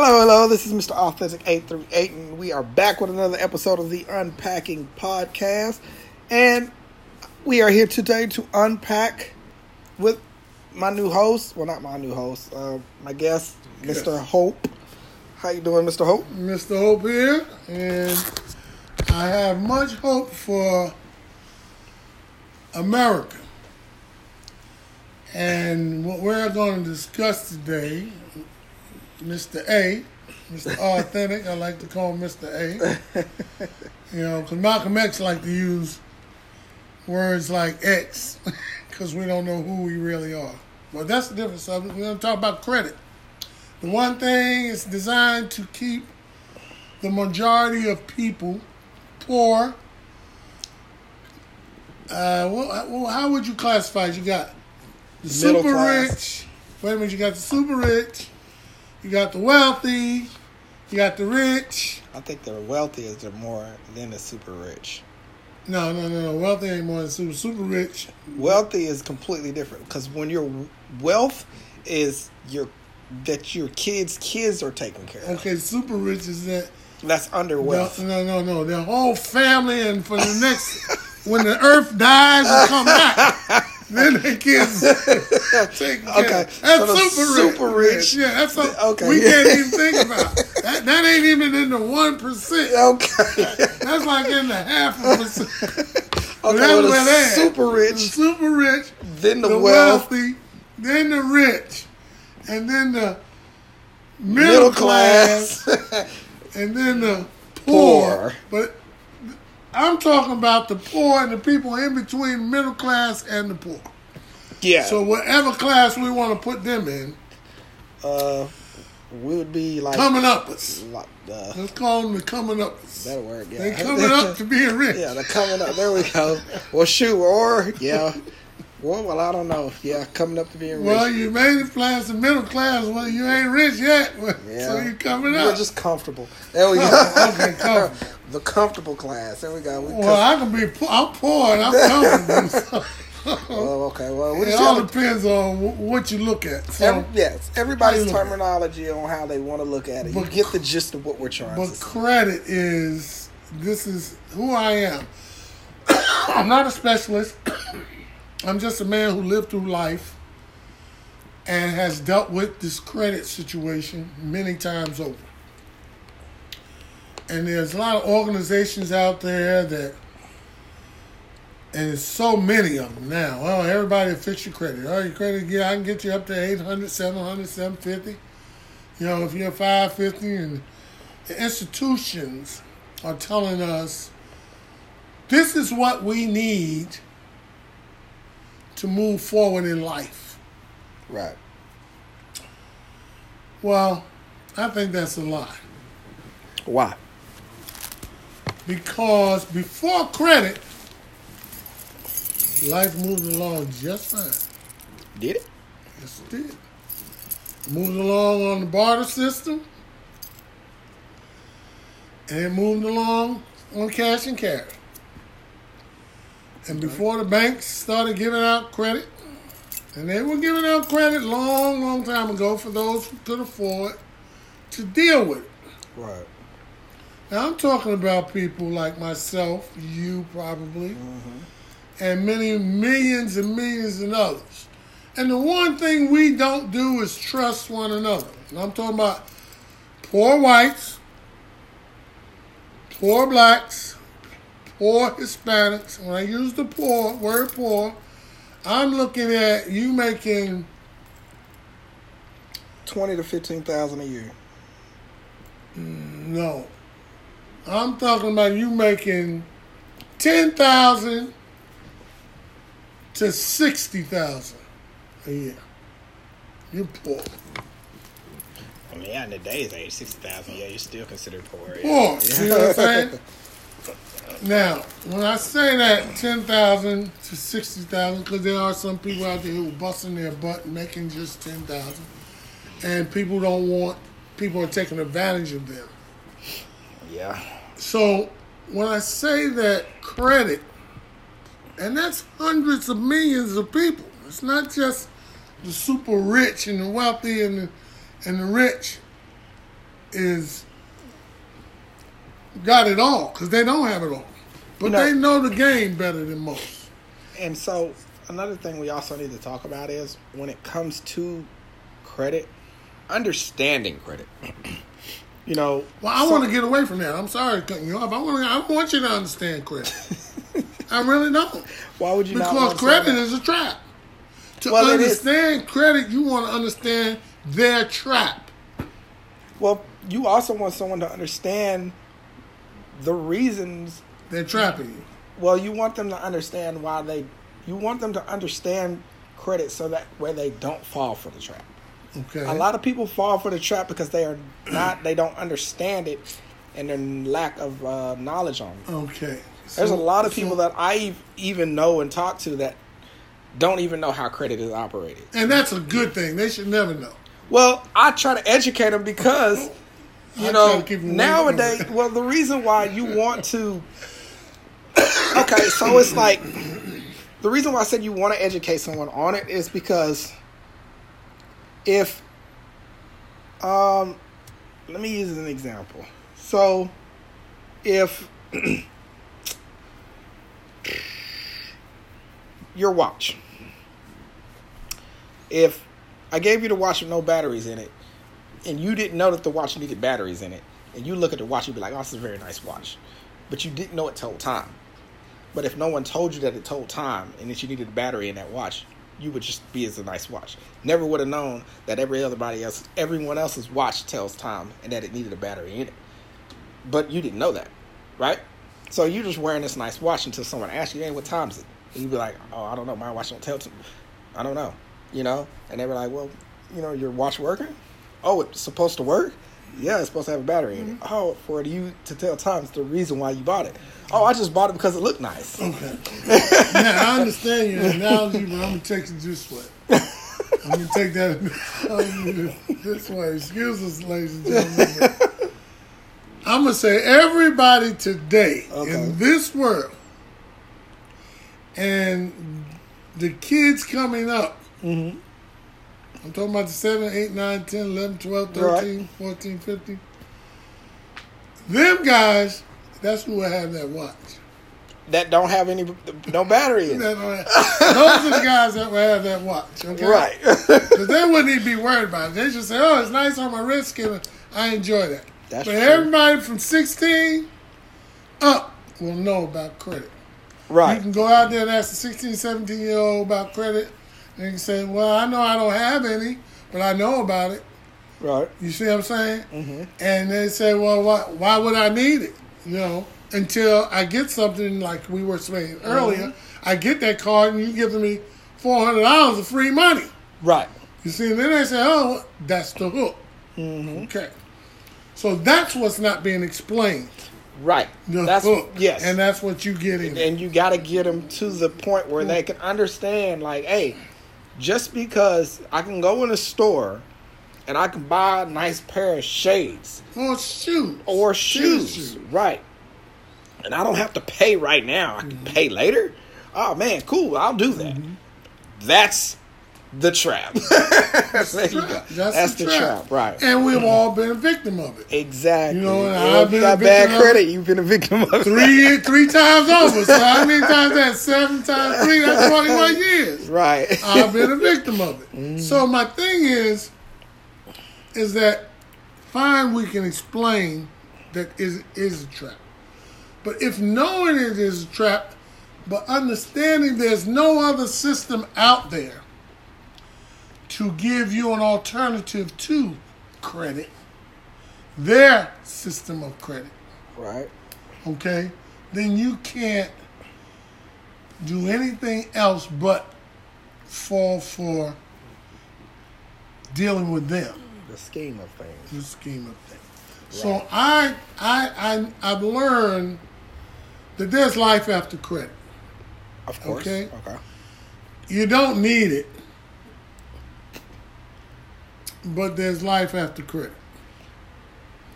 Hello, hello. This is Mr. Authentic 838, and we are back with another episode of the Unpacking Podcast. And we are here today to unpack with my new host. Well, not my new host. Uh, my guest, Yes. Mr. Hope. How you doing, Mr. Hope? Mr. Hope here, and I have much hope for America. And what we're going to discuss today, Mr. A, Mr. Authentic, I like to call him Mr. A. You know, because Malcolm X like to use words like X, because we don't know who we really are. But that's a different subject. We're going to talk about credit. The one thing is designed to keep the majority of people poor. Uh, well, well, how would you classify? it? You got the Middle super class. rich. Wait a minute. You got the super rich. You got the wealthy. You got the rich. I think the wealthiest are more than the super rich. No, no, no, no. Wealthy ain't more than super. Super rich. Wealthy is completely different because when your wealth is your that your kids' kids are taken care of. Okay, super rich is that. That's under No, wealth. no, no, no. Their whole family, and for the next, when the earth dies and come back, then the kids take care. Okay, That's so the super rich. super rich- Yeah, that's something Okay. we can't even think about. That, that ain't even in the one percent. Okay. That's like in the half a percent. Okay, that's well, where they the super The rich, super rich, then the, the wealth, wealthy, then the rich, and then the middle, middle class class. and then the poor. Poor. But I'm talking about the poor and the people in between middle class and the poor. yeah. So whatever class we want to put them in, uh, we would be like, coming up us. like uh, Let's call them the coming up that'll work. Yeah. They coming up to being rich. yeah, they're coming up. There we go. Well, shoot, or yeah. Well, well, I don't know. Yeah, coming up to being rich. Well, you made it past the middle class. Well, you ain't rich yet. yeah. So you're coming We're up. just comfortable. There we go. Okay, comfortable. the comfortable class. There we go. We well, I can be. Poor. I'm poor and I'm comfortable. So well, okay. Well, we it all gotta- depends on wh- what you look at. So, Every, yes, everybody's terminology on how they want to look at it. You But- get the gist of what we're trying to. But credit is this is who I am. I'm not a specialist. I'm just a man who lived through life and has dealt with this credit situation many times over. And there's a lot of organizations out there that, and there's so many of them now. Oh, everybody fix your credit. Oh, your credit, yeah, I can get you up to 800, 700, 750. You know, if you're 550 and the institutions are telling us this is what we need to move forward in life. Right. Well, I think that's a lie. Why? Because before credit, life moved along just fine. Did it? Yes, it did. Moved along on the barter system, and it moved along on cash and carry. And before the banks started giving out credit, and they were giving out credit long, long time ago for those who could afford to deal with it. Right. Now I'm talking about people like myself, you probably, mm-hmm. and many millions and millions and others. And the one thing we don't do is trust one another. And I'm talking about poor whites, poor blacks, poor Hispanics. When I use the poor word poor, I'm looking at you making Twenty to fifteen thousand a year. Mm, no. I'm talking about you making ten thousand to sixty thousand a year. You're poor. I mean, yeah, in today's age, sixty thousand. Yeah, you're still considered poor. Poor. You know what I'm saying? Now, when I say that ten thousand to sixty thousand, because there are some people out there who are busting their butt and making just ten thousand, and people don't want people are taking advantage of them. Yeah. So when I say that credit, and that's hundreds of millions of people. It's not just the super rich and the wealthy and the, and the rich. is got it all because they don't have it all, but You know- they know the game better than most. And so another thing we also need to talk about is when it comes to credit, understanding credit. you know, Well, I so- want to get away from that. I'm sorry cutting you off. I want I want you to understand credit. I really don't. Why would you Because credit is a trap. To Well, understand credit, you want to understand their trap. Well, you also want someone to understand the reasons. They're trapping you. Well, you want them to understand why they. You want them to understand credit so that where they don't fall for the trap. Okay. A lot of people fall for the trap because they are not. They don't understand it, and their lack of uh, knowledge on it. Okay. There's a lot of so- people that I even know and talk to that don't even know how credit is operated. and that's a good thing. They should never know. Well, I try to educate them because you I know to keep 'em away nowadays. Well, the reason why you want to. Okay, so it's like the reason why I said you want to educate someone on it is because if um let me use an example. So if your watch if I gave you the watch with no batteries in it, and you didn't know that the watch needed batteries in it, and you look at the watch, you'd be like, "Oh, this is a very nice watch," but you didn't know it told time. But if no one told you that it told time and that you needed a battery in that watch, you would just be as a nice watch. Never would have known that every everybody else, everyone else's watch tells time and that it needed a battery in it. But you didn't know that, right? So you're just wearing this nice watch until someone asks you, "Hey, what time is it?" And you'd be like, "Oh, I don't know. My watch don't tell to I don't know." You know, and they were like, "Well, you know, your watch working? Oh, it's supposed to work? Yeah, it's supposed to have a battery in it. Oh, for you to tell time is the reason why you bought it. Oh, I just bought it because it looked nice. Okay. now I understand your analogy, but I'm gonna take it this way. I'm gonna take that this way. Excuse us, ladies and gentlemen. I'm gonna say everybody today Okay. in this world, and the kids coming up. Mm-hmm. I'm talking about the 7, 8, 9, 10, 11, 12, 13, 14, 15. Them guys, that's who will have that watch. That don't have any no battery in it. Those are the guys that will have that watch, okay? Right. Because they wouldn't even be worried about it. They just say, oh, it's nice on my wrist, and I enjoy that. That's but true. everybody from 16 up will know about credit. Right. You can go out there and ask a 16, 17 year old about credit, and you can say, well, I know I don't have any, but I know about it. Right. You see what I'm saying? Mm-hmm. And they say, well, why, why would I need it? You know, until I get something like we were saying mm-hmm. earlier, I get that card and you give me $400 of free money. Right. You see, and then they say, oh, that's the hook. Mm-hmm. Okay. So that's what's not being explained. Right. The That's hook. yes. And that's what you get in. and you got to get them to the point where mm. they can understand like hey just because i can go in a store and i can buy a nice pair of shades. Or shoes. or Tennis shoes. Right. And i don't have to pay right now. I can mm-hmm. pay later. Oh man cool. I'll do that. Mm-hmm. That's the trap there you go. that's, the trap, right And we've all been a victim of it. exactly You know, and Well, I've been a got bad credit you've been a victim of it Three three times over. So how many times that? Seven times three, that's 21 years. right I've been a victim of it. Mm. So my thing is, is that fine we can explain that is is a trap. But if knowing it is a trap, but understanding there's no other system out there to give you an alternative to credit, their system of credit, right. Okay, then you can't do anything else but fall for dealing with them, the scheme of things. The scheme of things. So I, I, I, I've learned that there's life after credit. of course. Okay. okay. You don't need it, but there's life after credit.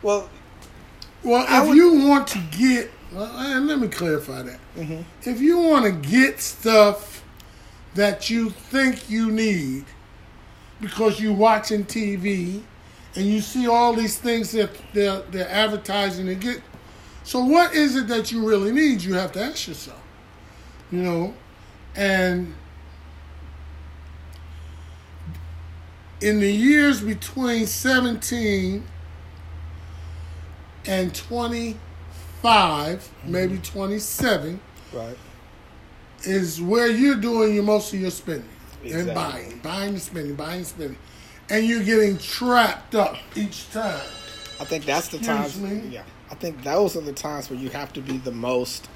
well Well, I if would- you want to get, well, and let me clarify that. Mm-hmm. If you want to get stuff that you think you need because you're watching TV and you see all these things that they're, they're advertising to get. So, what is it that you really need? You have to ask yourself. You know, and in the years between 17 and 25, mm-hmm. maybe 27, Right. is where you're doing your most of your spending and buying, buying and spending, buying and spending, and you're getting trapped up each time. I think that's the times. Yeah, I think those are the times where you have to be the most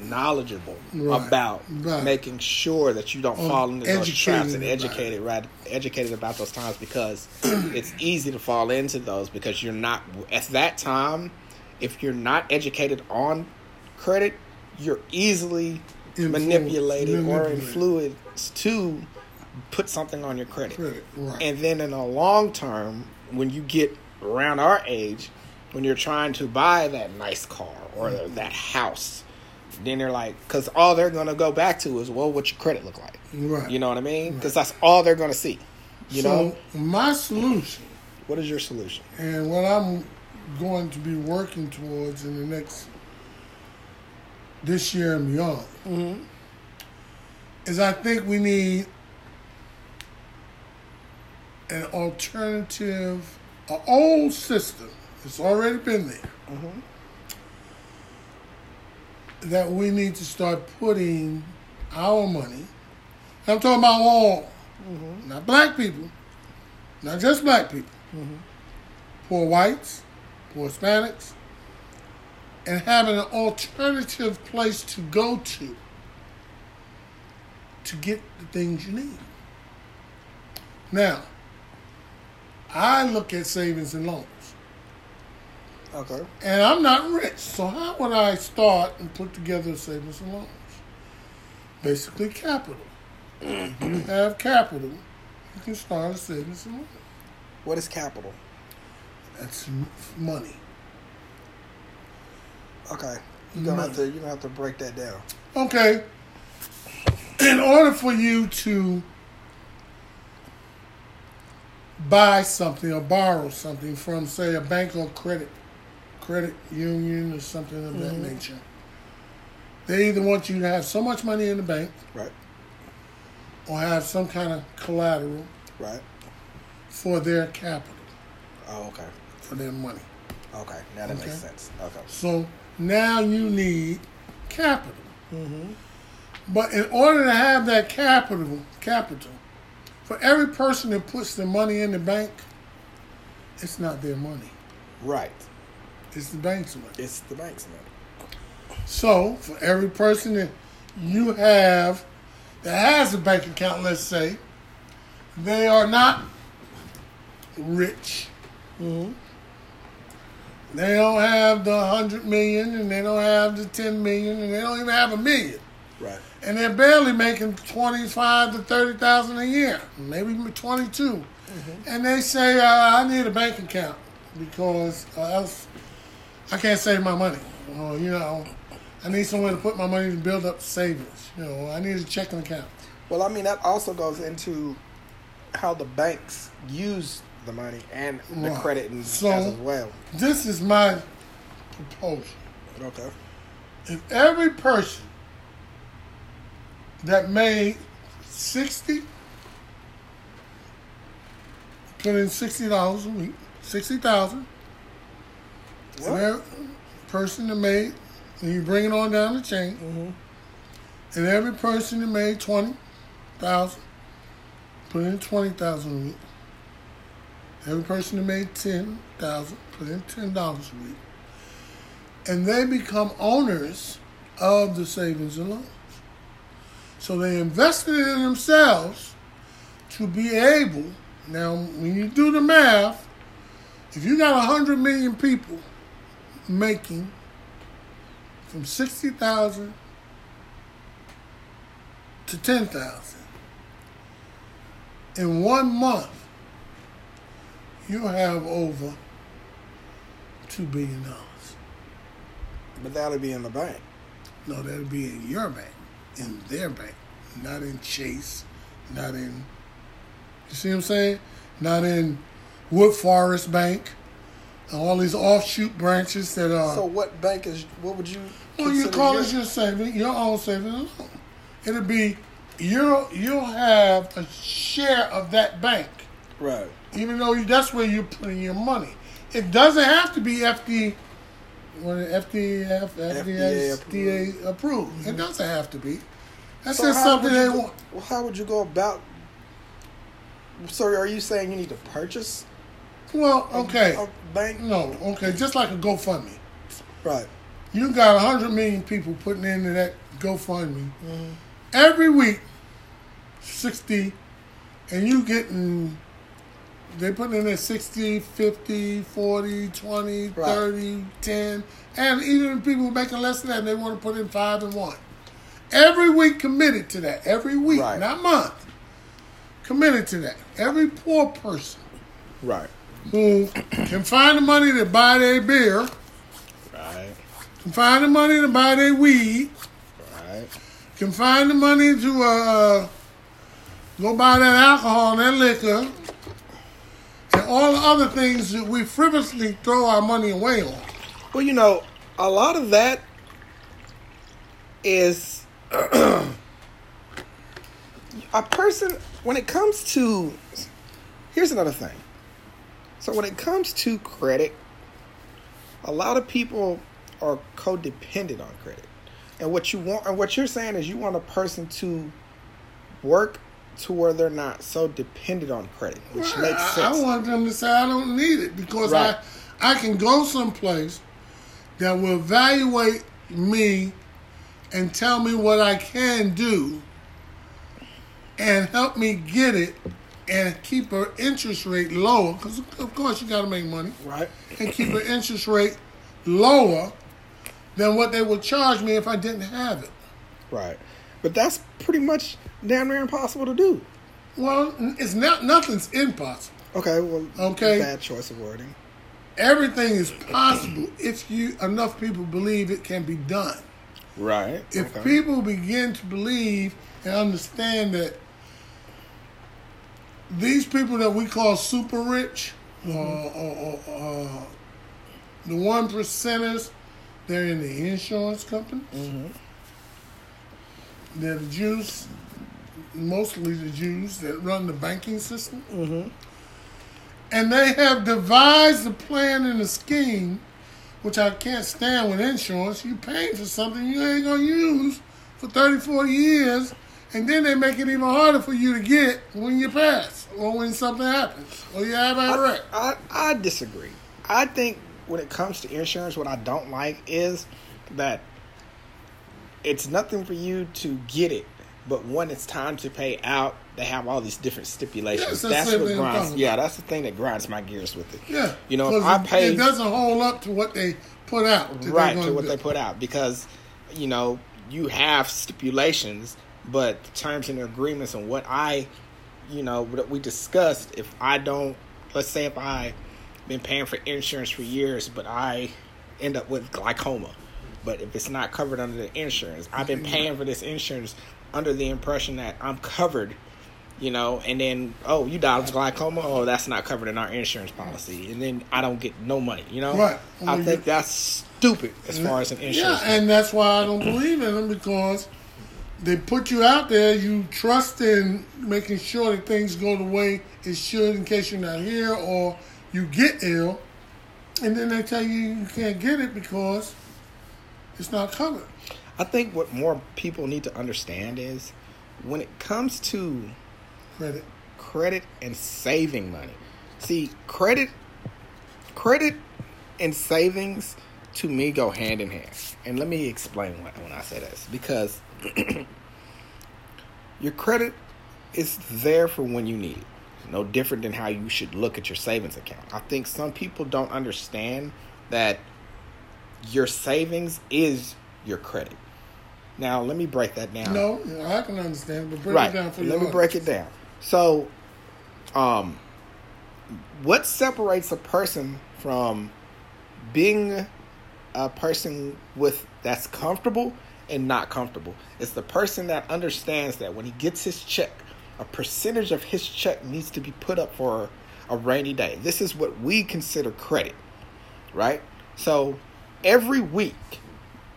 knowledgeable Right, about right. making sure that you don't Um, fall into those traps and educated about right educated about those times because it's easy to fall into those because you're not at that time if you're not educated on credit you're easily Influenced, manipulated or influenced to put something on your credit. Credit, and then in the long term, when you get around our age, when you're trying to buy that nice car or Mm-hmm. that house, then they're like, because all they're going to go back to is, well, what your credit look like. Right. You know what I mean? Because that's all they're going to see. You so know? my solution What is your solution? and what I'm going to be working towards in the next this year and beyond Mm-hmm. is I think we need an alternative, an old system. It's already been there. That we need to start putting our money. I'm talking about all, mm-hmm. not black people, not just black people, mm-hmm. poor whites, poor Hispanics, and having an alternative place to go to to get the things you need. Now, I look at savings and loans, Okay. and I'm not rich, so how would I start and put together savings and loans? Basically, capital. You have capital, you can start a savings and loan. What is capital? That's money. Okay. You're gonna have to you're gonna have to break that down. Okay. In order for you to buy something or borrow something from, say, a bank or credit credit union or something of that nature, they either want you to have so much money in the bank Right. or have some kind of collateral Right. for their capital, Oh, okay. for their money. Okay. Now that Okay. makes sense. Okay. So now you need capital. Mm-hmm. But in order to have that capital, capital, for every person that puts their money in the bank, it's not their money. Right. It's the bank's money. It's the bank's money. So for every person that you have that has a bank account, let's say, they are not rich. They don't have the hundred million, and they don't have the ten million, and they don't even have a million. Right. and they're barely making twenty-five to thirty thousand a year, maybe twenty-two. And they say, uh, "I need a bank account because uh, else I can't save my money. Or you know, I need somewhere to put my money to build up savings. You know, I need a checking account." Well, I mean, that also goes into how the banks use the money and the Right. credit and So- as well. This is my proposal. Okay. If every person that made sixty put in sixty dollars a week, sixty thousand. What? Every person that made, and you bring it on down the chain, mm-hmm. and every person that made twenty thousand put in twenty thousand a week. Every person that made ten thousand put in ten dollars a week, and they become owners of the savings and loans. So they invested in themselves to be able. Now, when you do the math, if you got hundred million people making from sixty thousand to ten thousand in one month, you have over two billion dollars. But that'll be in the bank. No, that'll be in your bank, in their bank, not in Chase, not in. You see what I'm saying? Not in Woodforest Bank, all these offshoot branches that are. So what bank is? What would you? well, you call your- it your saving, your own savings. It'll be you'll you'll have a share of that bank, right. even though you, that's where you're putting your money. It doesn't have to be FD. When FDF, FDA FDA approved. It mm-hmm. doesn't have to be. That's So just something they go- want. Well, how would you go about? So are you saying you need to purchase Well, okay. a bank? No, okay. Just like a GoFundMe. Right. You got 100 million people putting into that GoFundMe. Mm-hmm. Every week, 60, and you getting, they putting in there 60, 50, 40, 20, Right. 30, 10, and even people making less than that, they want to put in 5 and 1. Every week committed to that. Every week, Right. not month. Committed to that. Every poor person Right. Who can find the money to buy their beer, Right. can find the money to buy their weed, Right. can find the money to uh, go buy that alcohol and that liquor, and all the other things that we frivolously throw our money away on. Well, you know, a lot of that is a person when it comes to here's another thing. So when it comes to credit, a lot of people are codependent on credit. And what you want and what you're saying is you want a person to work to where they're not so dependent on credit, which makes I, sense. I want them to say I don't need it because Right. I I can go someplace that will evaluate me and tell me what I can do and help me get it and keep her interest rate lower because of course you got to make money right? and keep her interest rate lower than what they would charge me if I didn't have it. Right. But that's pretty much damn near impossible to do. Well, it's not nothing's impossible. Okay, well, Okay. bad choice of wording. Everything is possible if you enough people believe it can be done. Right. If people begin to believe and understand that these people that we call super rich, or, or, or, uh, the one percenters, they're in the insurance companies. Mm-hmm. They're the Jews, mostly the Jews that run the banking system. Mm-hmm. And they have devised a plan and a scheme, which I can't stand with insurance. You paying for something you ain't gonna use for 30, 40 years, and then they make it even harder for you to get when you pass or when something happens or you have a wreck. I, I, I disagree. I think when it comes to insurance, what I don't like is that it's nothing for you to get it, but when it's time to pay out, they have all these different stipulations. Yes, that's that's what grinds. Yeah, that's the thing that grinds my gears with it. Yeah, You know, I pay It doesn't hold up to what they put out. right to what do. they put out because you know you have stipulations but the terms and agreements and what i you know what we discussed if i don't let's say if I've been paying for insurance for years but i end up with glaucoma but if it's not covered under the insurance i've been mm-hmm. paying for this insurance under the impression that i'm covered you know, and then oh, you died of glaucoma. Oh, that's not covered in our insurance policy, and then I don't get no money. You know, Right. I think that's stupid as far as an insurance. Yeah, and that's why I don't believe in them because they put you out there. You trust in making sure that things go the way it should in case you're not here or you get ill, and then they tell you you can't get it because it's not covered. I think what more people need to understand is when it comes to Credit. credit and saving money. See, credit credit and savings to me go hand in hand. And let me explain when I say this because your credit is there for when you need it. No different than how you should look at your savings account. I think some people don't understand that your savings is your credit. Now, let me break that down No, I can understand, but break right. it down for Let me break it down. So, um, what separates a person from being a person with that's comfortable and not comfortable? It's the person that understands that when he gets his check, a percentage of his check needs to be put up for a rainy day. This is what we consider credit, right? So every week,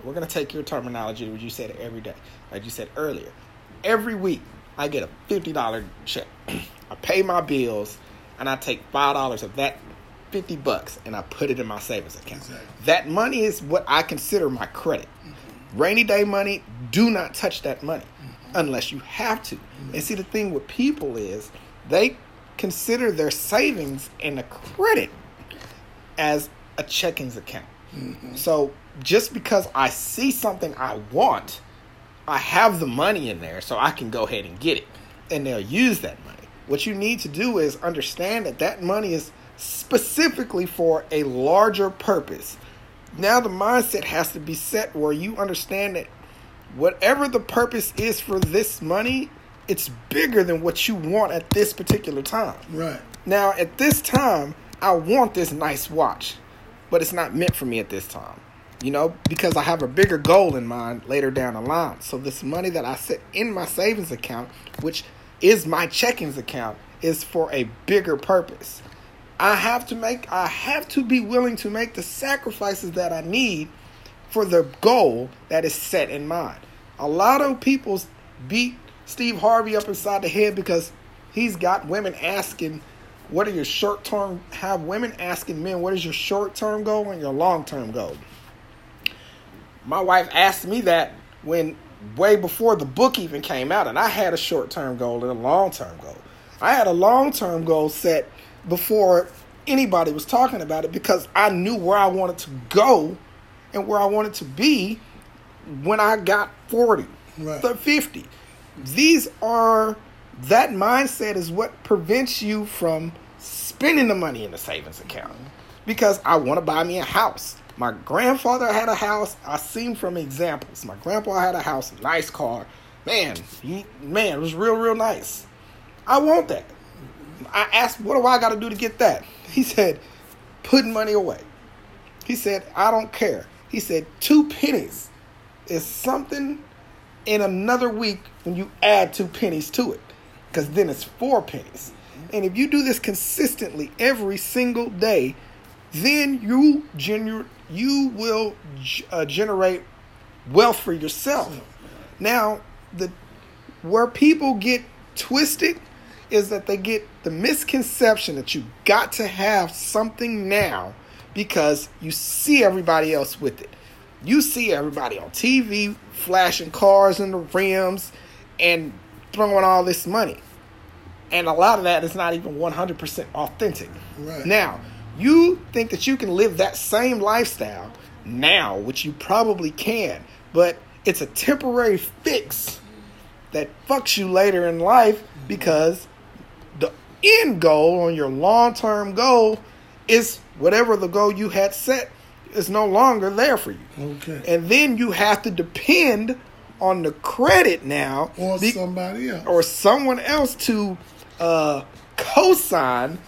we're going to take your terminology, which you said every day, like you said earlier. Every week, I get a $50 check. I pay my bills, and I take $5 of that 50 bucks and I put it in my savings account. Exactly. That money is what I consider my credit. Mm-hmm. Rainy day money, do not touch that money unless you have to. And see, the thing with people is they consider their savings and a credit as a checkings account. Mm-hmm. So just because I see something I want, I have the money in there so I can go ahead and get it. And they'll use that money. What you need to do is understand that that money is specifically for a larger purpose. Now the mindset has to be set where you understand that whatever the purpose is for this money, it's bigger than what you want at this particular time. Right. Now, at this time, I want this nice watch, but it's not meant for me at this time. You know, because I have a bigger goal in mind later down the line. So, this money that I set in my savings account, which is my checkings account, is for a bigger purpose. I have to make, I have to be willing to make the sacrifices that I need for the goal that is set in mind. A lot of people beat Steve Harvey up inside the head because he's got women asking, "What are your short term?" Have women asking men, "What is your short term goal and your long term goal?" My wife asked me that when way before the book even came out, and I had a short term goal and a long term goal. I had a long term goal set before anybody was talking about it because I knew where I wanted to go and where I wanted to be when I got 40, Right. the 50. These are that mindset is what prevents you from spending the money in the savings account because I want to buy me a house. My grandfather had a house. I seen from examples. My grandpa had a house, nice car. Man, he, man, it was real, real nice. I want that. I asked, what do I got to do to get that? He said, put money away. He said, I don't care. He said, two pennies is something in another week when you add two pennies to it, because then it's four pennies. And if you do this consistently every single day, then you gener- you will uh, generate wealth for yourself. Now, the where people get twisted is that they get the misconception that you got to have something now because you see everybody else with it. You see everybody on TV flashing cars in the rims and throwing all this money. And a lot of that is not even 100% authentic. Right. Now, you think that you can live that same lifestyle now, which you probably can, but it's a temporary fix that fucks you later in life because end goal on your long term goal is whatever the goal you had set is no longer there for you. Okay. And then you have to depend on the credit now or be- somebody else. or someone else to uh, co-sign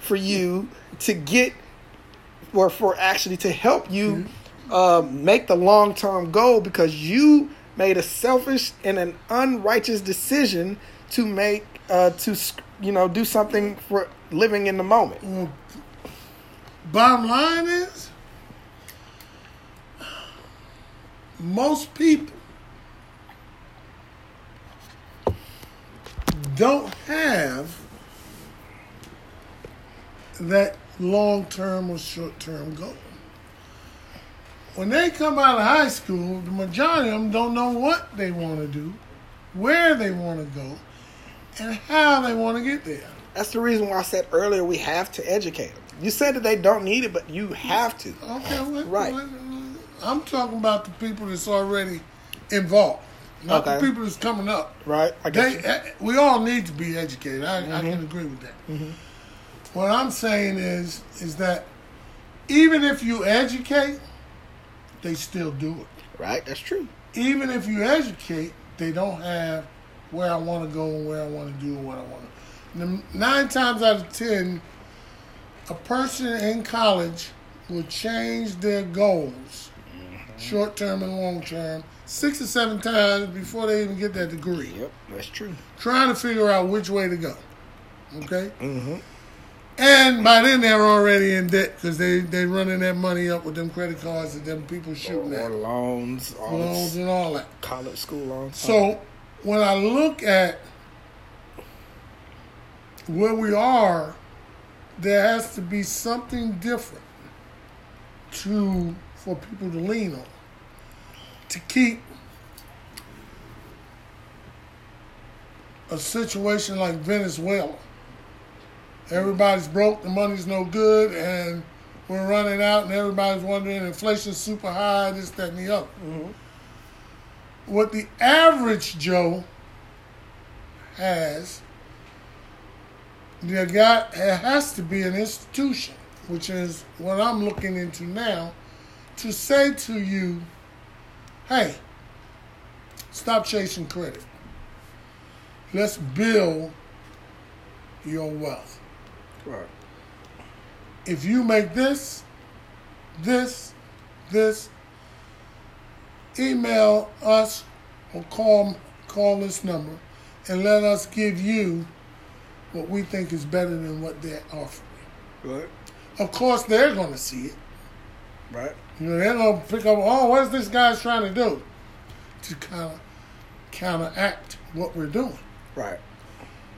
for you to get or for actually to help you uh, make the long-term goal because you made a selfish and an unrighteous decision to make uh, to you know do something for living in the moment. Well, bottom line is, most people don't have that long term or short term goal. When they come out of high school, the majority of them don't know what they want to do, where they want to go, and how they want to get there. That's the reason why I said earlier we have to educate them. You said that they don't need it, but you have to. Okay, wait, Right. wait, I'm talking about the people that's already involved, not Okay. the people that's coming up. Right? I get They, you. eh, we all need to be educated. I, I Mm-hmm. can agree with that. What I'm saying is, is that even if you educate, they still do it. Right? That's true. Even if you educate, they don't have where I want to go and where I want to do and what I want to. Nine times out of ten, a person in college will change their goals, short term and long term, six or seven times before they even get that degree, Yep, that's true. trying to figure out which way to go. Okay? Mm-hmm. And by then they're already in debt because they they running that money up with them credit cards that them people shooting or at loans, all loans and all that. college school loans. So when I look at where we are, there has to be something different to for people to lean on to keep a situation like Venezuela. Everybody's broke, the money's no good, and we're running out, and everybody's wondering inflation's super high, this, that, and the other. Mm-hmm. What the average Joe has, there got it has to be an institution, which is what I'm looking into now, to say to you, hey, stop chasing credit. Let's build your wealth. Right. If you make this, this, this, email us or call call this number and let us give you what we think is better than what they're offering. Right. Of course, they're going to see it. Right. You know, they're going to pick up, oh, what's this guy's trying to do? To kind of counteract what we're doing. Right.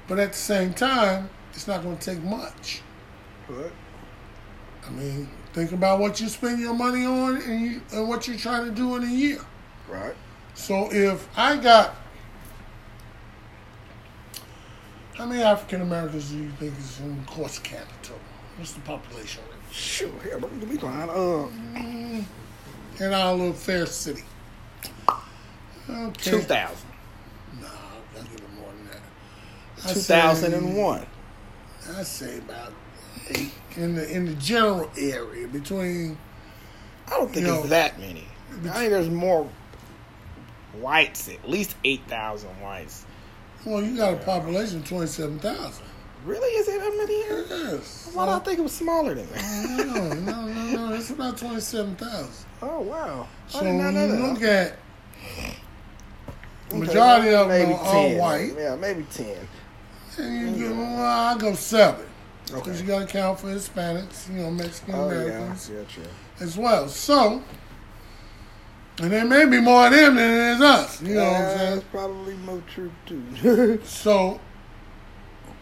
But at the same time, it's not going to take much. Right. I mean, think about what you spend your money on and, you, and what you're trying to do in a year. Right. So if I got, how many African Americans do you think is in Corsicana total? What's the population Sure, here, let me find. Uh, in our little fair city? Okay. two thousand. No, I'll give it more than that. Two thousand and one. I say about in the in the general area between. I don't think You know, it's that many. I think there's more whites, at least eight thousand whites. Well, you got a population of twenty seven thousand. Really? Is it that many here? Yes. Why do I think it was smaller than that? No, no, no, no. It's about twenty seven thousand. Oh wow! I So did not when know you that. look at Okay, majority of them maybe are all 10. white. Yeah, maybe ten. And you go, well, I go seven. Because Okay. you got to count for Hispanics, you know, Mexican Oh yeah, Americans yeah, as well. So, and there may be more of them than there is us. You know what I'm That's saying? probably more true too. So,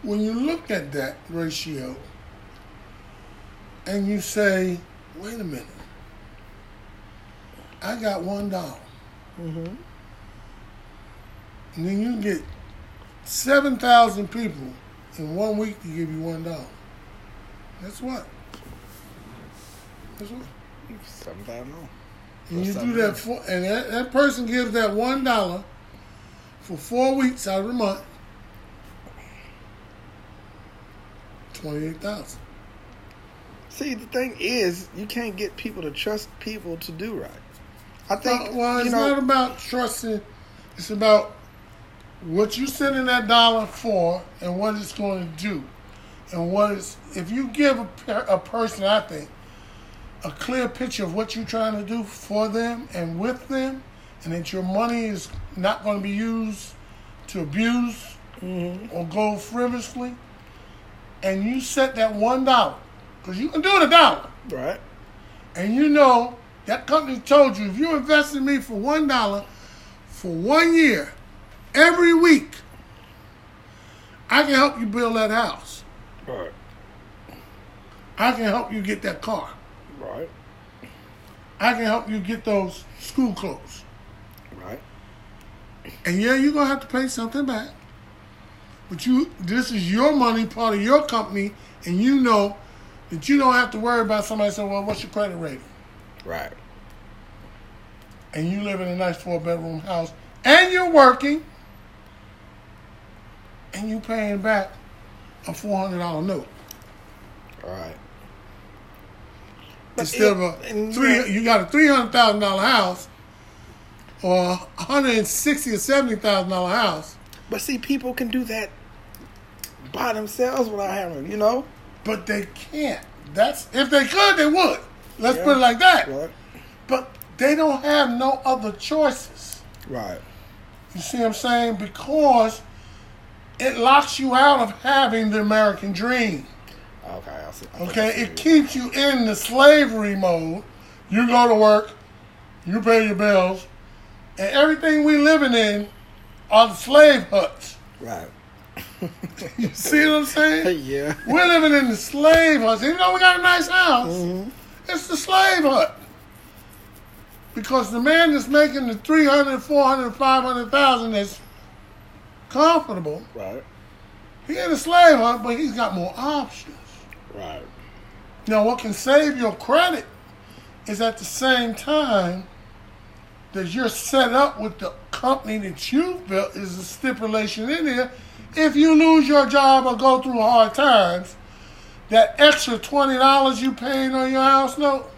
when you look at that ratio and you say, wait a minute, I got one dollar. mm-hmm. And then you get 7,000 people in one week to give you one dollar. That's what? That's what? Thousand. And you do that for, and that, that person gives that one dollar for four weeks out of the month. Twenty-eight thousand. See, the thing is, you can't get people to trust people to do right. I think. Well, well, you it's know, not about trusting. It's about what you're sending that dollar for and what it's going to do, and what is. If you give a, per- a person, I think, a clear picture of what you're trying to do for them and with them, and that your money is not going to be used to abuse mm-hmm. or go frivolously, and you set that one dollar, because you can do it a dollar right. and you know that company told you if you invest in me for one dollar for one year, every week, I can help you build that house. Right. I can help you get that car. Right. I can help you get those school clothes. Right. And yeah, you're gonna have to pay something back. But you this is your money, part of your company, and you know that you don't have to worry about somebody saying, Well, what's your credit rating? Right. and you live in a nice four bedroom house and you're working and you paying back a four hundred dollar note Right. instead of a three you you got a three hundred thousand dollar house or a hundred and sixty or seventy thousand dollar house But see, people can do that by themselves without having, you know. but they can't that's if they could they would let's Yeah. put it like that Right. but they don't have no other choices Right. You see what I'm saying? Because it locks you out of having the American dream. Okay. I think Okay, that's it keeps you in the slavery mode. You go to work, you pay your bills, and everything we living in are the slave huts. Right. You see what I'm saying? yeah. We're living in the slave huts. Even though we got a nice house, Mm-hmm. it's the slave hut. Because the man that's making the 300, 400, 500,000 that's comfortable, Right. he ain't a slave hut, but he's got more options. Right. Now, what can save your credit is at the same time that you're set up with the company that you've built is a stipulation in there. If you lose your job or go through hard times, that extra twenty dollars you paying on your house note,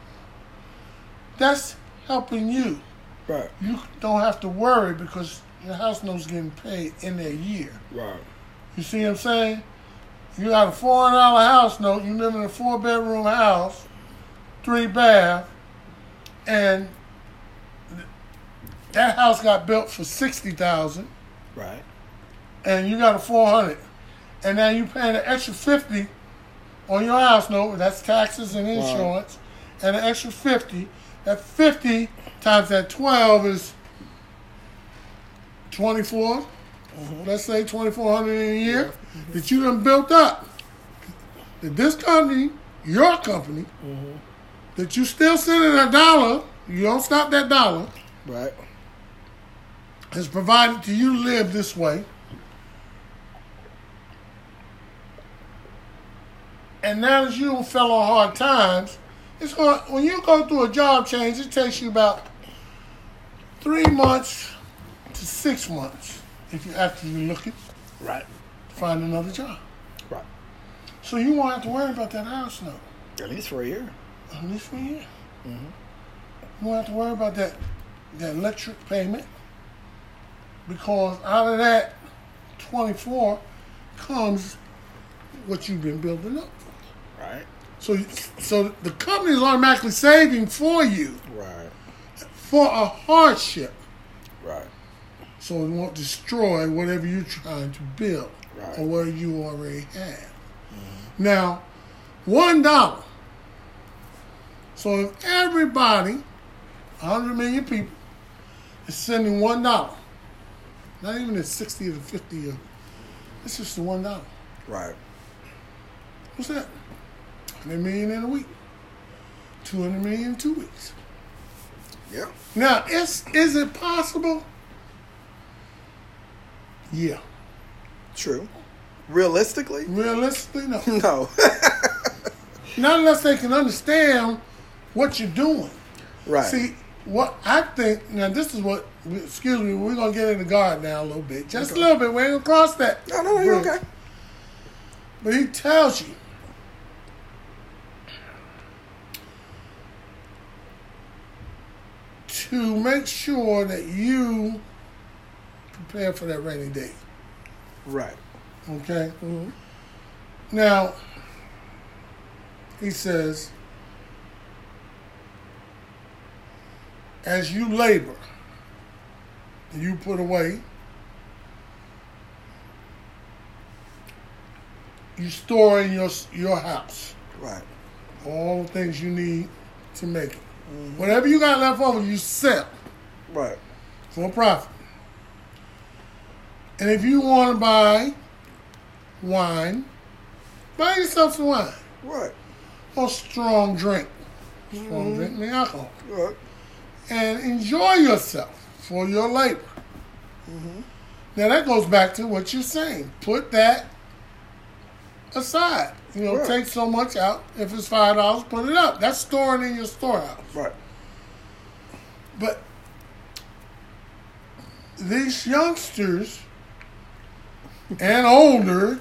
that's helping you. Right. You don't have to worry because your house note's getting paid in a year. Right. You see what I'm saying? You got a four hundred dollar house note. You live in a four bedroom house, three bath, and that house got built for sixty thousand, Right. and you got a four hundred, and now you're paying an extra fifty on your house note. That's taxes and insurance, and an extra fifty. That fifty times that twelve is twenty mm-hmm. Let's say twenty four hundred in a year that you done built up. That this company, your company, mm-hmm. that you still sending a dollar, you don't stop that dollar, Right. has provided to you live this way. And now that you fell on hard times, it's going when you go through a job change, it takes you about three months to six months if you're actively looking Right. to find another job. Right. So you won't have to worry about that house note. At least for a year. At least for a year. Mm-hmm. You won't have to worry about that that electric payment because out of that 24 comes what you've been building up. Right. So, so the company is automatically saving for you Right. for a hardship. So it won't destroy whatever you're trying to build Right. or what you already have. Mm-hmm. Now, one dollar. So if everybody, 100 million people, is sending one dollar, not even the 60 or the 50 or, it's just the one dollar. Right. What's that? 100 million in a week. 200 million in two weeks. Yeah. Now, is, is it possible? Yeah. True. Realistically, Realistically, no. no. Not unless they can understand what you're doing. right. See, what I think, now this is what, excuse me, we're going to get into God now a little bit. Just Okay. a little bit. We ain't going to cross that. no, no, no, you're okay. But he tells you to make sure that you prepare for that rainy day. Right. Okay? Mm-hmm. Now, he says, as you labor, you put away, you store in your, your house Right. all the things you need to make it. Mm-hmm. Whatever you got left over, you sell Right. for a profit. And if you want to buy wine, buy yourself some wine Right. or strong drink. Strong mm-hmm. drink means alcohol. Right. And enjoy yourself for your labor. Mm-hmm. Now that goes back to what you're saying. Put that aside. You know, Right. take so much out. If it's five dollars, put it up. That's storing in your storehouse. Right. But these youngsters and older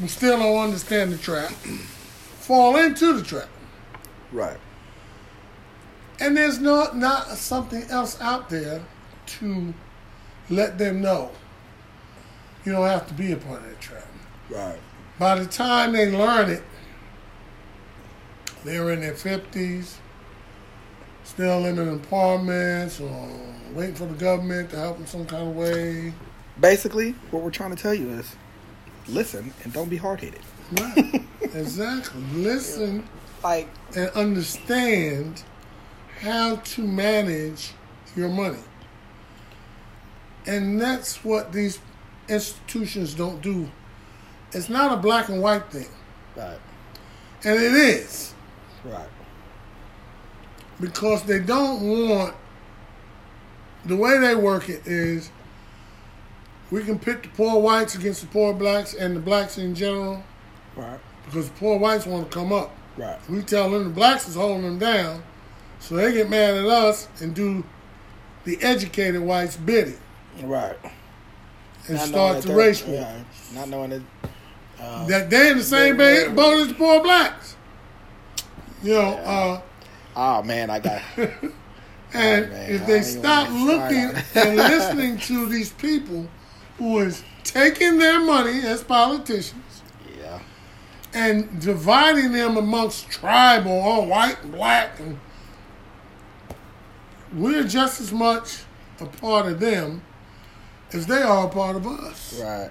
who still don't understand the trap fall into the trap. Right. And there's not not something else out there to let them know you don't have to be a part of that trap. Right. By the time they learn it, they're in their fifties, still living in apartments or waiting for the government to help them some kind of way. Basically, what we're trying to tell you is, listen and don't be hard headed. Right. exactly. Listen Like, and understand how to manage your money. And that's what these institutions don't do. It's not a black and white thing. right, And it is. right, because they don't want the way they work it is we can pit the poor whites against the poor blacks and the blacks in general right, because the poor whites want to come up. right, We tell them the blacks is holding them down, so they get mad at us and do the educated whites bidding right. and Not start the race war. Yeah, not knowing that. Uh, That they in the same boat as the poor blacks. You know, Yeah. uh, oh man, I got. And Oh, man, if they stop looking and listening to these people who is taking their money as politicians yeah, and dividing them amongst tribal, all white and black, and we're just as much a part of them as they are a part of us. right,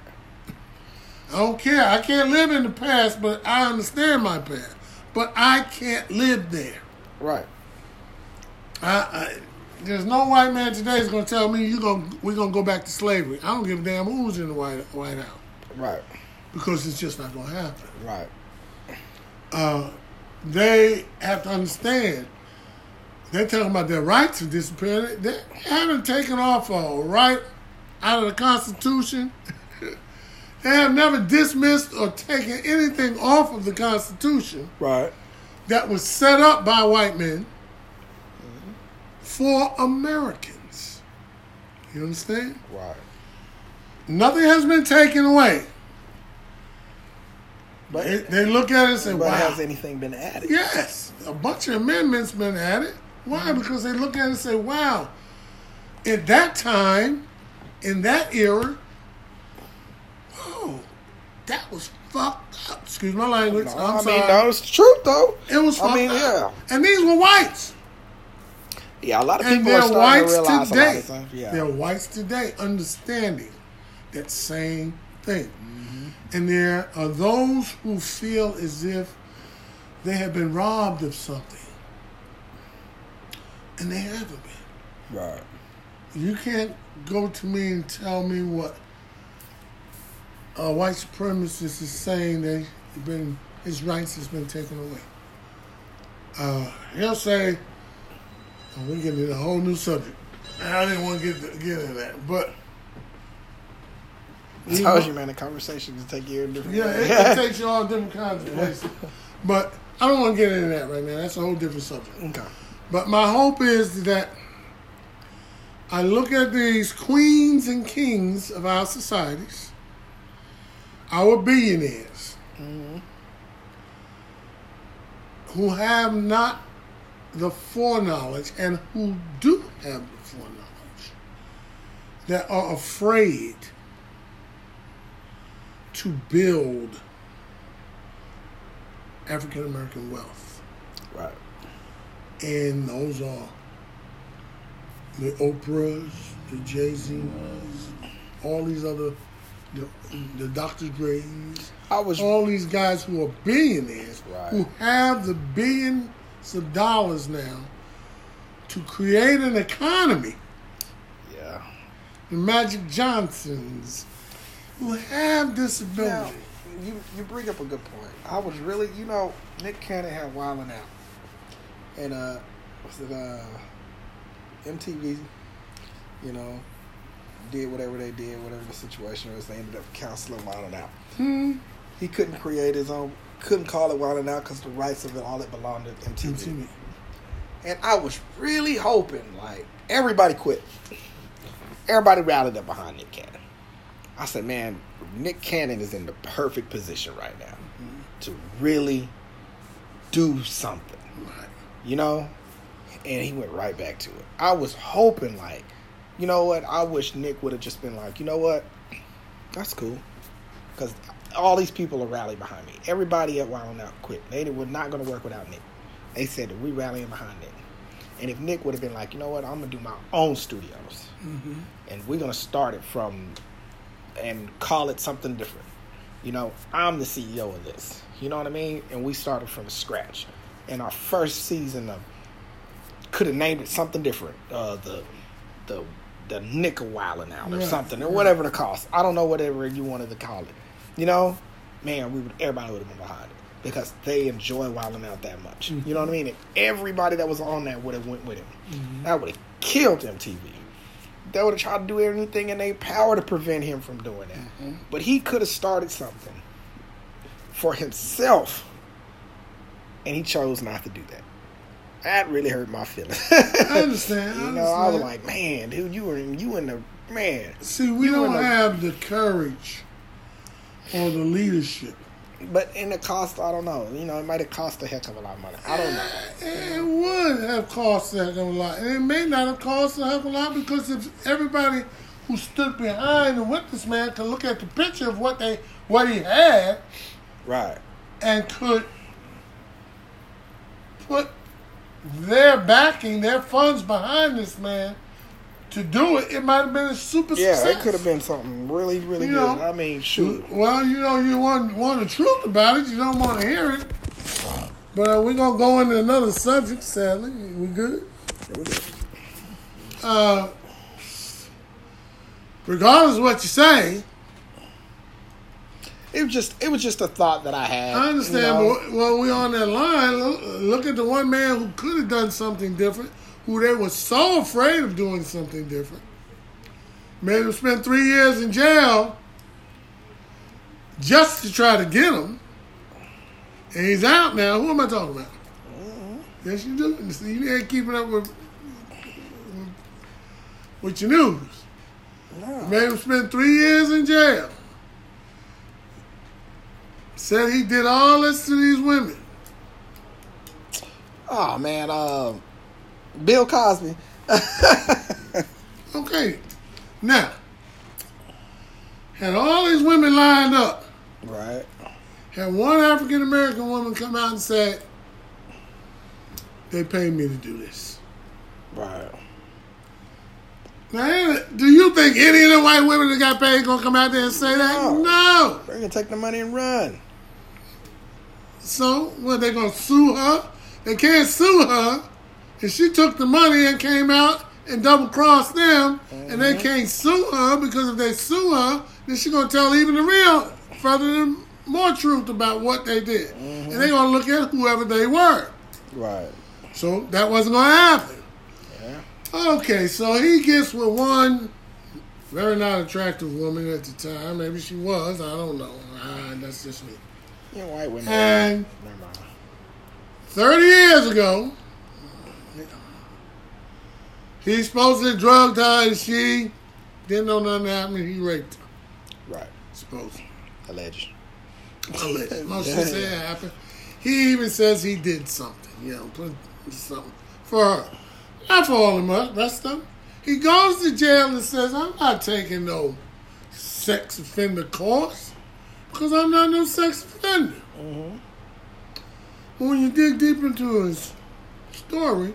I don't care. I can't live in the past, but I understand my past. But I can't live there. right, I, I, there's no white man today is going to tell me you going we're going to go back to slavery. I don't give a damn who's in the White White House right, because it's just not going to happen. right, Uh, they have to understand. They're talking about their rights are disappearing. They haven't taken off a right out of the Constitution. they have never dismissed or taken anything off of the Constitution right, that was set up by white men for Americans. You understand? right. Nothing has been taken away. But, They, they look at it and say, but wow. has anything been added? Yes, a bunch of amendments been added. Why? Mm-hmm. Because they look at it and say, wow, at that time, in that era, oh, that was fucked up. Excuse my language. No, I'm I sorry. mean, no, it's the truth though. It was I fucked mean, up. yeah. And these were whites. Yeah, a lot of And people are starting whites to realize a lot today. of stuff. Yeah, They're whites today, understanding that same thing. Mm-hmm. And there are those who feel as if they have been robbed of something. And they haven't been. right, You can't go to me and tell me what a white supremacist is saying that been his rights has been taken away. Uh, he'll say, "We're getting into a whole new subject." I didn't want to get get into that, but I told you, man, the conversation can take you in different. yeah, it, it takes you all different kinds of places. But I don't want to get into that right now. That's a whole different subject. okay, But my hope is that I look at these queens and kings of our societies, our billionaires, mm-hmm. who have not the foreknowledge and who do have the foreknowledge, that are afraid to build African American wealth right, and those are the Oprahs, the Jay Z's, all these other, the, the Dr. Dre's, I was all these guys who are billionaires, Right. who have the billions of dollars now to create an economy. yeah. The Magic Johnsons, who have this Now, ability. you you bring up a good point. I was really, you know, Nick Cannon had Wildin' Out, and uh, was it uh, MTV, you know, did whatever they did, whatever the situation was. They ended up canceling Wildin' Out. Hmm. He couldn't create his own, couldn't call it Wildin' Out because the rights of it all it belonged to MTV. MTV. And I was really hoping, like, everybody quit. Everybody rallied up behind Nick Cannon. I said, man, Nick Cannon is in the perfect position right now mm-hmm. to really do something, Right. you know? And he went right back to it. I was hoping, like, you know what? I wish Nick would have just been like, you know what? That's cool. Because all these people are rallying behind me. Everybody at Wild Out quit. They were not going to work without Nick. They said that we rallying behind Nick. And if Nick would have been like, you know what, I'm gonna do my own studios, and we're gonna start it from, and call it something different. you know, I'm the CEO of this. You know what I mean? And we started from scratch. And our first season of could have named it something different. Uh, the the the nickel wilding out or Right, something or whatever the cost. I don't know whatever you wanted to call it. You know, man, we would everybody would have been behind it because they enjoy wilding out that much. You mm-hmm. know what I mean? And everybody that was on that would have went with him. Mm-hmm. That would have killed MTV. They would have tried to do anything in their power to prevent him from doing that. Mm-hmm. But he could have started something for himself, and he chose not to do that. That really hurt my feelings. I understand. I you know, I was like, man, dude, you were in, you in the man. See, we don't have the courage or the leadership. But in the cost, I don't know. You know, it might have cost a heck of a lot of money. I don't know. It would have cost a heck of a lot. And it may not have cost a heck of a lot because if everybody who stood behind and with this man could look at the picture of what they what he had Right. and could put their backing, their funds behind this man to do it, it might have been a super Yeah, success. it could have been something really, really You good. know, I mean, shoot. Well, you know, you want want the truth about it. You don't want to hear it. But uh, we're gonna go into another subject. Sadly, we good. Uh, regardless of what you say, It was just, it was just a thought that I had. I you understand. know. But while we're on that line, look, look at the one man who could have done something different, who they were so afraid of doing something different, made him spend three years in jail just to try to get him. And he's out now. Who am I talking about? Yes, you do. See, you ain't keeping up with with your news. No. Made him spend three years in jail. Said he did all this to these women. Oh man, um, Bill Cosby. Okay. Now, had all these women lined up. right. Had one African American woman come out and said, they paid me to do this. Right. Now, do you think any of the white women that got paid gonna come out there and say that? No. No. They're gonna take the money and run. So, what, they gonna sue her? They can't sue her. And she took the money and came out and double crossed them, and they can't sue her because if they sue her, then she's gonna tell even the real, further than more truth about what they did, and they gonna look at whoever they were. Right. So that wasn't gonna happen. Yeah. Okay, so he gets with one very not attractive woman at the time. Maybe she was. I don't know. Ah, that's just me. Yeah, white women. And 30 years ago, he supposedly drugged her and she didn't know nothing happened. He raped her, Right. supposedly. Alleged. Alleged. Most she say it happened. He even says he did something, you know, put something for her. Not for all the rest of them. He goes to jail and says, I'm not taking no sex offender course because I'm not no sex offender. Mm-hmm. When you dig deep into his story,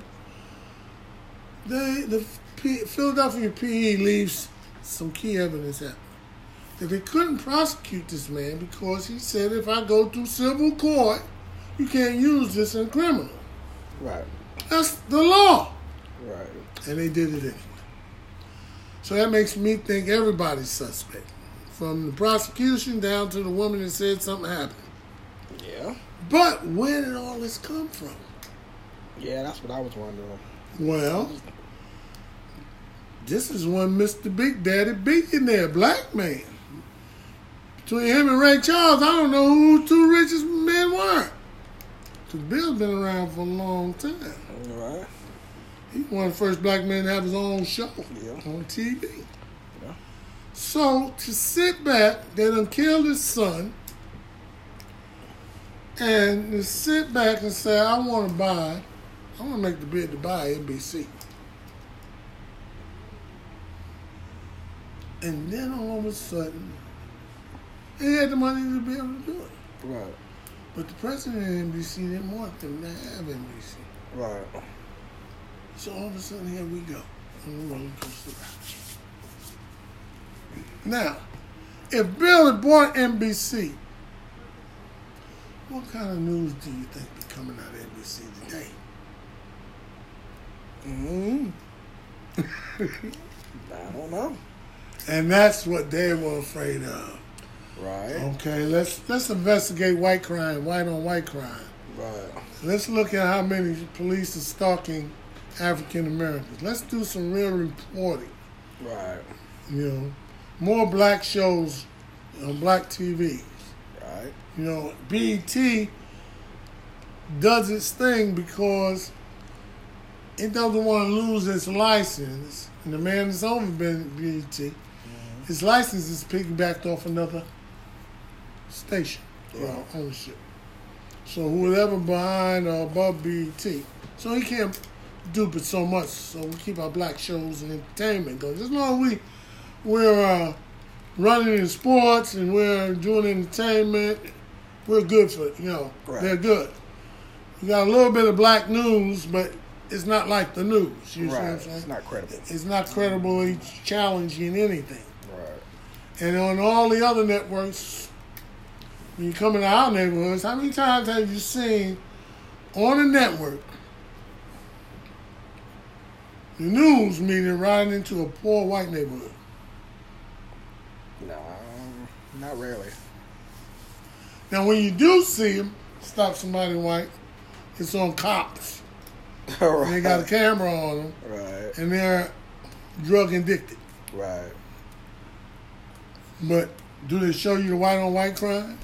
they, the P, Philadelphia PE leaves some key evidence out that they couldn't prosecute this man because he said if I go through civil court, you can't use this in criminal. Right. That's the law. Right. And they did it anyway. So that makes me think everybody's suspect. From the prosecution down to the woman that said something happened. Yeah. But where did all this come from? Yeah, that's what I was wondering. Well, this is one Mr. Big Daddy billionaire, black man. Between him and Ray Charles, I don't know who two richest men were. Because Bill's been around for a long time. Right. He's one of the first black men to have his own show Yeah. on TV. Yeah. So to sit back, they done killed his son, and to sit back and say, I want to buy, I want to make the bid to buy NBC. And then all of a sudden, he had the money to be able to do it. Right. But the president of NBC didn't want them to have NBC. Right. So all of a sudden, here we go. on the roller coaster ride. Now, if Bill had bought NBC What kind of news do you think be coming out of NBC today? Mm. I don't know. And that's what they were afraid of. Right. Okay, let's let's investigate white crime, white on white crime. Right. Let's look at how many police are stalking African Americans. Let's do some real reporting. Right. You know, more black shows on black TV. Right. You know, BET does its thing because it doesn't want to lose its license. And the man that's over BET, his license is piggybacked off another station Yeah. ownership. So whoever behind or above BET. So he can't dupe it so much. So we keep our black shows and entertainment going. As long as we we're uh, running in sports and we're doing entertainment, we're good for it. You know, Right. they're good. We got a little bit of black news, but it's not like the news. You see what I'm Right. saying? It's not credible. It's not credibly challenging anything. Right. And on all the other networks, when you come into our neighborhoods, how many times have you seen on a network the news media riding into a poor white neighborhood? No, not really. Now, when you do see them stop somebody white, it's on cops. right. They got a camera on them, Right. and they're drug addicted. Right. But do they show you the white on white crime?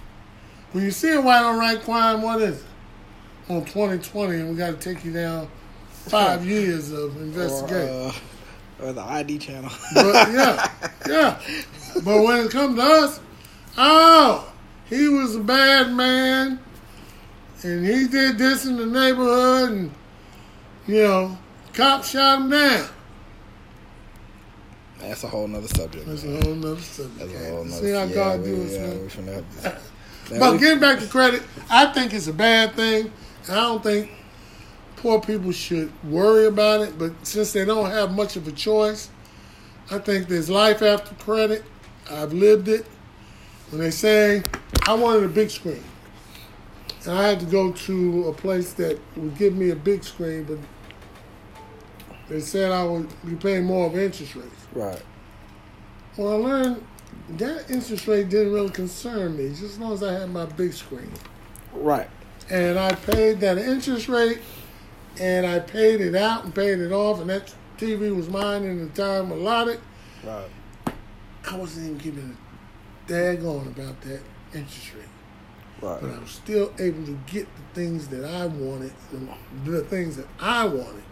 When you see a white on white crime, what is it? On 2020, and we got to take you down five years of investigation. Or, uh, or the ID channel. But yeah, yeah. But when it comes to us, oh, he was a bad man, and he did this in the neighborhood, and you know, cops shot him down. That's a whole nother subject. That's man. a whole nother subject. That's a whole nother. See how yeah, God we, do us, yeah, man. we finna have to- Man, But getting back to credit, I think it's a bad thing. I don't think poor people should worry about it. But since they don't have much of a choice, I think there's life after credit. I've lived it. When they say, I wanted a big screen. And I had to go to a place that would give me a big screen, but they said I would be paying more of interest rates. right. Well, I learned that interest rate didn't really concern me, just as long as I had my big screen. Right. And I paid that interest rate, and I paid it out and paid it off, and that TV was mine in the time allotted. Right. I wasn't even giving a daggone about that interest rate. Right. But I was still able to get the things that I wanted, the things that I wanted,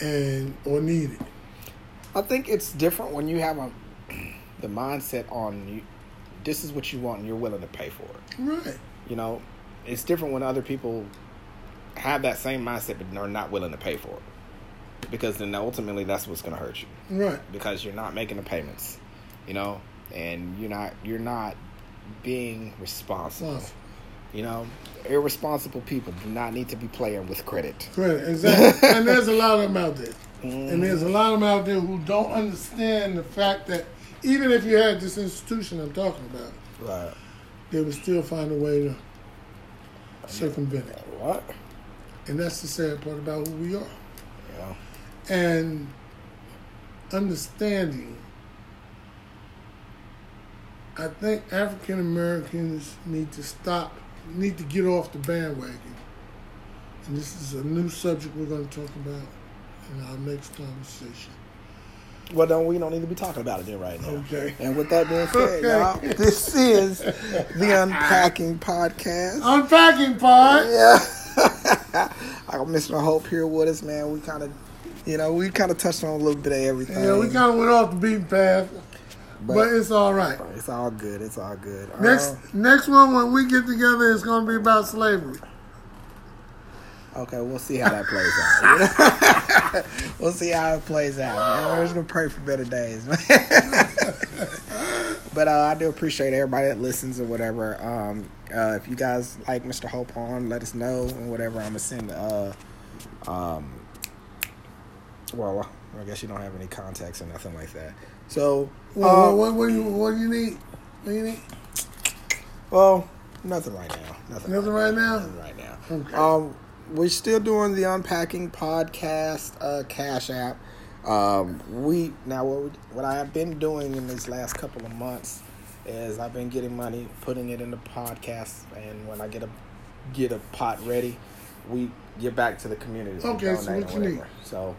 and or needed. I think it's different when you have a the mindset on you. This is what you want, and you're willing to pay for it. Right. You know, it's different when other people have that same mindset but are not willing to pay for it, because then ultimately that's what's going to hurt you. Right. Because you're not making the payments, you know, and you're not you're not being responsible. Responsible. You know, irresponsible people do not need to be playing with credit. Credit, exactly. and there's a lot of them out there. And there's a lot of them out there who don't understand the fact that even if you had this institution I'm talking about, Right. they would still find a way to circumvent it. What? And that's the sad part about who we are. Know. And understanding, I think African Americans need to stop, need to get off the bandwagon. And this is a new subject we're going to talk about in our next conversation. Well, then we don't need to be talking about it then right now. Okay. And with that being said, y'all, this is the Unpacking Podcast. Unpacking part. Yeah. I got Mr. Hope here with us, man. We kind of, you know, we kind of touched on a little bit of everything. Yeah, we kind of went off the beaten path, but, but it's all right. it's all good. It's all good. Next, Uh, next one when we get together, it's going to be about slavery. okay, we'll see how that plays out. we'll see how it plays out. Man. We're just gonna pray for better days, man. but uh, I do appreciate everybody that listens or whatever. Um, uh, if you guys like Mr. Hope on, let us know and whatever. I'm gonna send. Uh, um, well, I guess you don't have any contacts or nothing like that. So, Well, uh, what, what, do you, what do you need? What do you need? well, Nothing right now. Nothing. Nothing right now? Nothing right now. Okay. Um, we're still doing the unpacking podcast uh, cash app. Um, we now what we, what I have been doing in these last couple of months is I've been getting money, putting it in the podcast, and when I get a get a pot ready, we get back to the community. Okay, so what you need? So,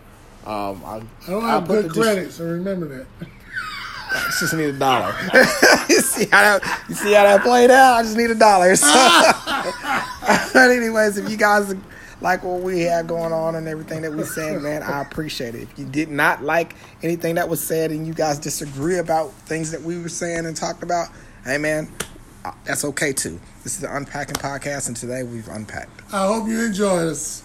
um, I'll, I don't have good credit, so remember that. I just need a dollar. you see how that you see how that played out? I just need a dollar. So, but anyways, if you guys like what we have going on and everything that we said, man, I appreciate it. If you did not like anything that was said and you guys disagree about things that we were saying and talked about, hey man, that's okay too. This is the Unpacking Podcast, and today we've unpacked. I hope you enjoy us.